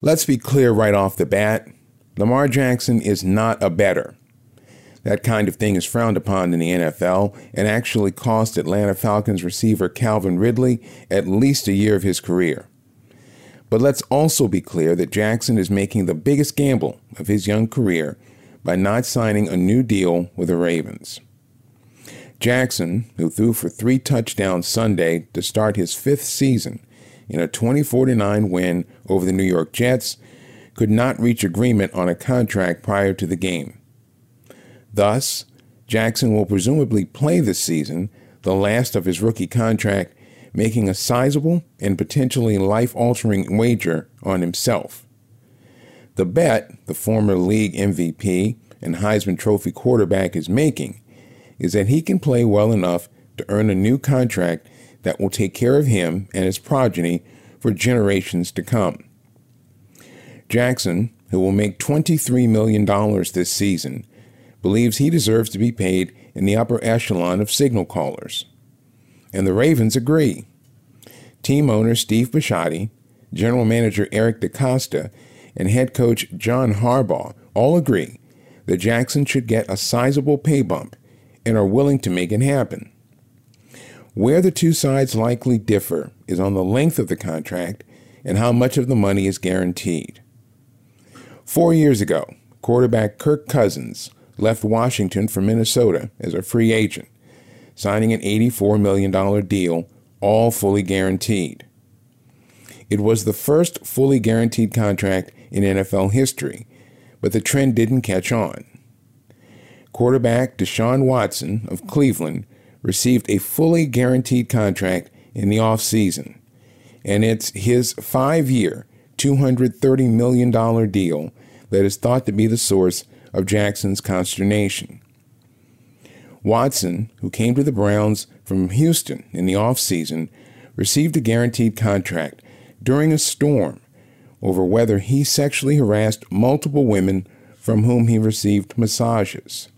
Let's be clear right off the bat Lamar Jackson is not a bettor. That kind of thing is frowned upon in the NFL and actually cost Atlanta Falcons receiver Calvin Ridley at least a year of his career. But let's also be clear that Jackson is making the biggest gamble of his young career by not signing a new deal with the Ravens. Jackson, who threw for three touchdowns Sunday to start his fifth season, in a 2049 win over the New York Jets, could not reach agreement on a contract prior to the game. Thus, Jackson will presumably play this season, the last of his rookie contract, making a sizable and potentially life altering wager on himself. The bet the former league MVP and Heisman Trophy quarterback is making is that he can play well enough to earn a new contract that will take care of him and his progeny for generations to come. Jackson, who will make $23 million this season, believes he deserves to be paid in the upper echelon of signal callers. And the Ravens agree. Team owner Steve Bisciotti, general manager Eric DeCosta, and head coach John Harbaugh all agree that Jackson should get a sizable pay bump and are willing to make it happen. Where the two sides likely differ is on the length of the contract and how much of the money is guaranteed. Four years ago, quarterback Kirk Cousins left Washington for Minnesota as a free agent, signing an $84 million deal, all fully guaranteed. It was the first fully guaranteed contract in NFL history, but the trend didn't catch on. Quarterback Deshaun Watson of Cleveland received a fully guaranteed contract in the offseason, and it's his five year, $230 million deal that is thought to be the source of Jackson's consternation. Watson, who came to the Browns from Houston in the offseason, received a guaranteed contract during a storm over whether he sexually harassed multiple women from whom he received massages.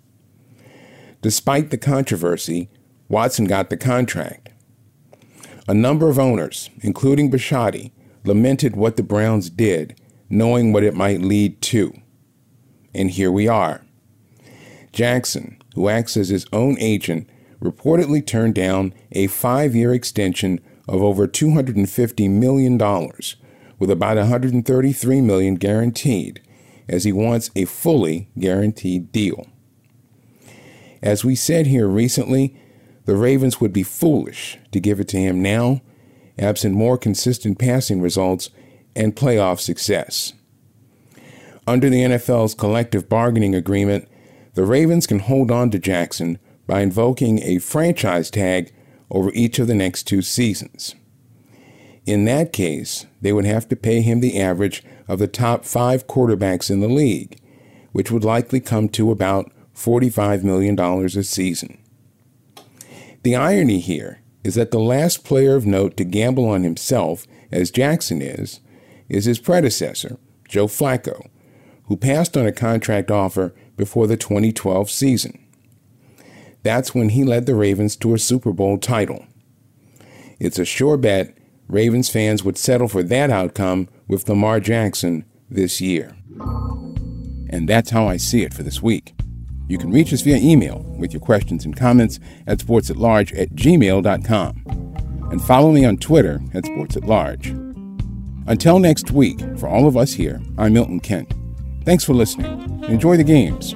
Despite the controversy, Watson got the contract. A number of owners, including Bisciotti, lamented what the Browns did, knowing what it might lead to. And here we are. Jackson, who acts as his own agent, reportedly turned down a five year extension of over $250 million, with about 133 million guaranteed, as he wants a fully guaranteed deal. As we said here recently, the Ravens would be foolish to give it to him now, absent more consistent passing results and playoff success. Under the NFL's collective bargaining agreement, the Ravens can hold on to Jackson by invoking a franchise tag over each of the next two seasons. In that case, they would have to pay him the average of the top five quarterbacks in the league, which would likely come to about $45 million a season. The irony here is that the last player of note to gamble on himself, as Jackson is, is his predecessor, Joe Flacco, who passed on a contract offer before the 2012 season. That's when he led the Ravens to a Super Bowl title. It's a sure bet Ravens fans would settle for that outcome with Lamar Jackson this year. And that's how I see it for this week. You can reach us via email with your questions and comments at sportsatlarge at gmail.com. And follow me on Twitter at sportsatlarge. Until next week, for all of us here, I'm Milton Kent. Thanks for listening. Enjoy the games.